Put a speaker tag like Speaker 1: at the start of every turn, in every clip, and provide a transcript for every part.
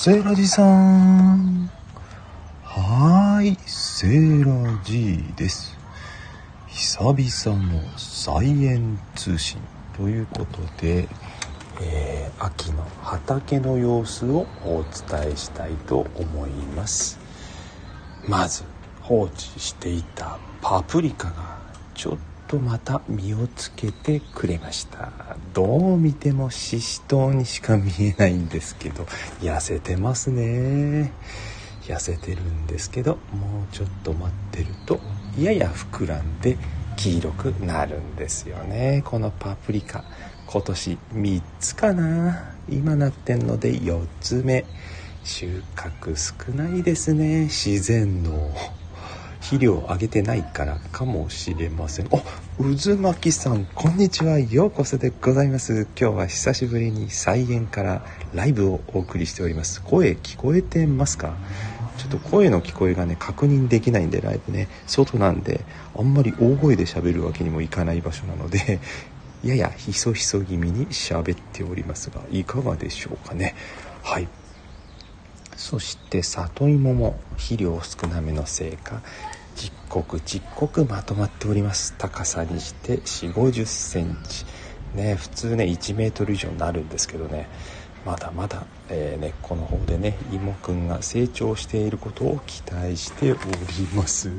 Speaker 1: セーラジさん。はーい、セーラジです。久々の菜園通信ということで、えー秋の畑の様子をお伝えしたいと思います。まず放置していたパプリカがちょっとまた実をつけてくれました。どう見てもししとうにしか見えないんですけど痩せてますね。痩せてるんですけどもうちょっと待ってるとやや膨らんで黄色くなるんですよね。このパプリカ今年3つかな。今なってんので4つ目。収穫少ないですね。自然の肥料をあげてないからかもしれません。お渦巻きさんこんにちは。ようこそでございます。今日は久しぶりに菜園からライブをお送りしております。声聞こえてますか？ちょっと声の聞こえがね確認できないんでライブね。外なんであんまり大声で喋るわけにもいかない場所なので ややひそひそ気味に喋っておりますがいかがでしょうかね？はい。そして里芋も肥料少なめのせいかちっこくちっこくまとまっております。高さにして4 5 0センチ。ね普通ね1メートル以上になるんですけどね。まだまだ、えー根っこの方でね芋くんが成長していることを期待しております。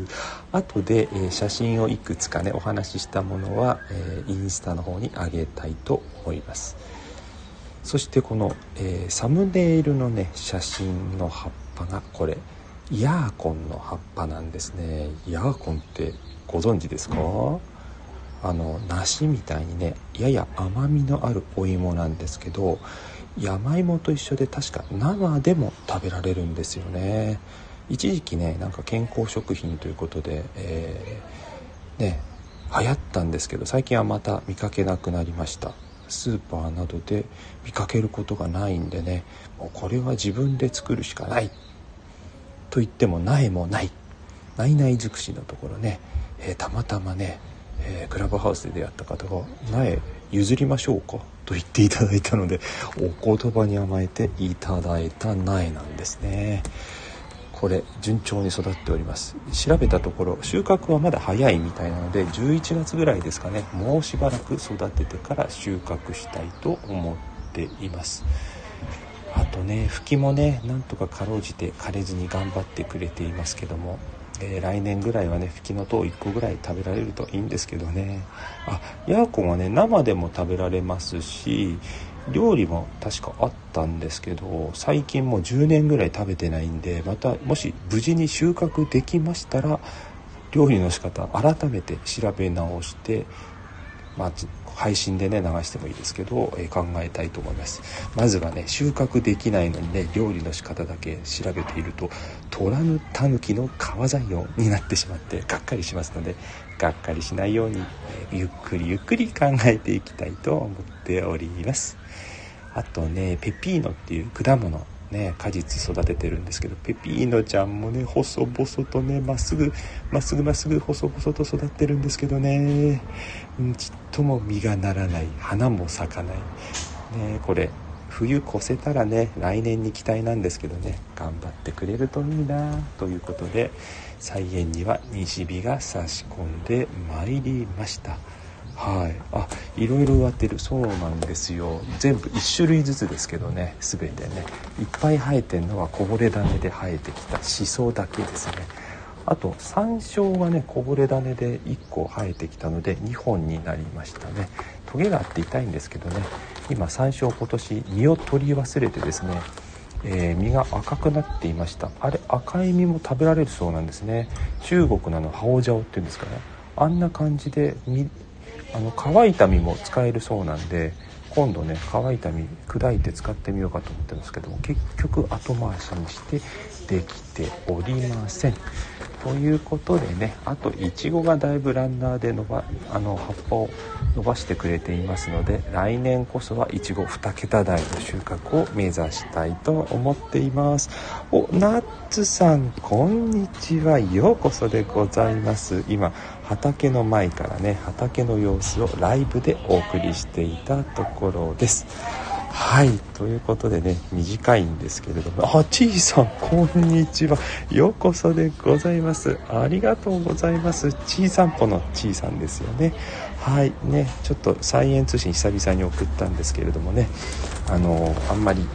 Speaker 1: 後で、えー写真をいくつかねお話ししたものは、えーインスタの方に上げたいと思います。そしてこの、えーサムネイルのね写真の葉っぱがこれヤーコンの葉っぱなんですね。ヤーコンってご存知ですか、あの梨みたいにねやや甘みのあるお芋なんですけど山芋と一緒で確か生でも食べられるんですよね。一時期ねなんか健康食品ということで、えーね流行ったんですけど最近はまた見かけなくなりました。スーパーなどで見かけることがないんでね。もうこれは自分で作るしかない。と言っても苗もない。ないない尽くしのところね、えーたまたまね、えークラブハウスで出会った方が苗譲りましょうか。と言っていただいたのでお言葉に甘えていただいた苗なんですね。これ順調に育っております。調べたところ収穫はまだ早いみたいなので11月ぐらいですかね。もうしばらく育ててから収穫したいと思っています。あとね吹きもねなんとかかろうじて枯れずに頑張ってくれていますけども、えー来年ぐらいはね吹きの塔1個ぐらい食べられるといいんですけどね。あヤーコンはね生でも食べられますし料理も確かあったんですけど最近もう10年ぐらい食べてないんでまたもし無事に収穫できましたら料理の仕方改めて調べ直してまあ、配信でね流してもいいですけど、えー考えたいと思います。まずはね収穫できないのにね料理の仕方だけ調べていると虎ぬタヌキの皮材用になってしまってがっかりしますのでがっかりしないように、えゆっくりゆっくり考えていきたいと思っております。あとねペピーノっていう果物。ね果実育ててるんですけどペピーノちゃんもね細々とねまっすぐまっすぐまっすぐ細々と育ってるんですけどね。うんちっとも実がならない。花も咲かない。ねこれ冬越せたらね来年に期待なんですけどね。頑張ってくれるといいなということで菜園には西日が差し込んでまいりました。はい。あいろいろ植わってる。そうなんですよ。全部1種類ずつですけどね。全てね。いっぱい生えてるのはこぼれ種で生えてきたシソだけですね。あと山椒がねこぼれ種で1個生えてきたので2本になりましたね。トゲがあって痛いんですけどね。今山椒今年実を取り忘れてですね。えー実が赤くなっていました。あれ赤い実も食べられるそうなんですね。中国のあのハオジャオっていうんですかね。あんな感じで実あの乾いた実も使えるそうなんで今度ね乾いた実砕いて使ってみようかと思ってますけども結局後回しにしてできておりません。ということでねあといちごがだいぶランナーで伸ばあの葉っぱを伸ばしてくれていますので来年こそはいちご2桁台の収穫を目指したいと思っています。おナッツさんこんにちは。ようこそでございます。今畑の前からね畑の様子をライブでお送りしていたところです。はいということでね短いんですけれども。あちいさんこんにちは。ようこそでございます。ありがとうございます。ちいさんぽのちいさんですよね。はいねちょっとサイエン通信久々に送ったんですけれどもね。あのあんまり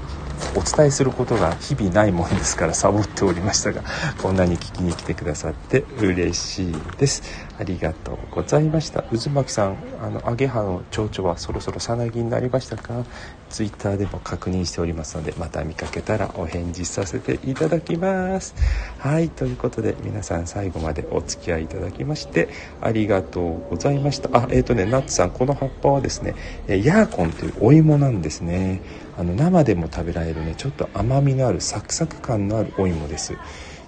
Speaker 1: お伝えすることが日々ないもんですからサボっておりましたがこんなに聞きに来てくださって嬉しいです。ありがとうございました。渦巻さんあのアゲハの蝶々はそろそろさなぎになりましたか？ツイッターでも確認しておりますのでまた見かけたらお返事させていただきます。はいということで皆さん最後までお付き合いいただきましてありがとうございました。あえっ、ー、とねナッツさんこの葉っぱはですねヤーコンというお芋なんですね。あの生でも食べられるねちょっと甘みのあるサクサク感のあるお芋です。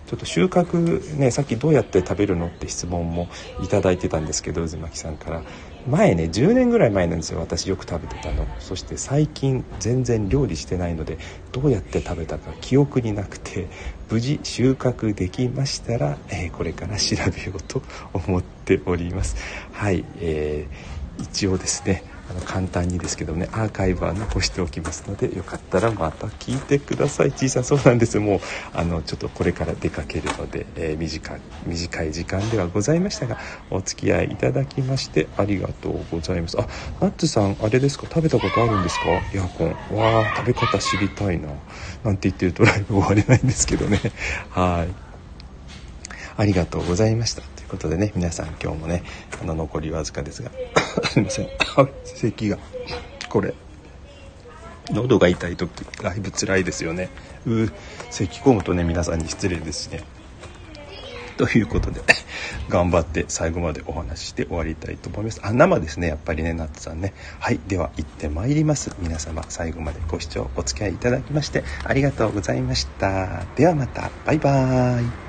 Speaker 1: ちょっと収穫ねさっきどうやって食べるのって質問もいただいてたんですけど渦巻さんから。前ね10年ぐらい前なんですよ私よく食べてたの。そして最近全然料理してないのでどうやって食べたか記憶になくて無事収穫できましたら、えー、これから調べようと思っております。はい、えー、一応ですねあの簡単にですけどねアーカイブは残しておきますのでよかったらまた聞いてください。小さそうなんです。もうあのちょっとこれから出かけるので、えー、短い短い時間ではございましたがお付き合いいただきましてありがとうございます。あナッツさんあれですか？食べたことあるんですか？ヤーコン。わあ食べ方知りたいな。なんて言ってるとライブ終われないんですけどね。はい。ありがとうございました。いうことでね皆さん今日もねあの残りわずかですが すいません。咳がこれ喉が痛い時だいぶ辛いですよね。う咳込むとね皆さんに失礼ですね。ということで 頑張って最後までお話しして終わりたいと思います。あ生ですねやっぱりねナッツさんね。はいでは行ってまいります。皆様最後までご視聴お付き合いいただきましてありがとうございました。ではまた。バイバーイ。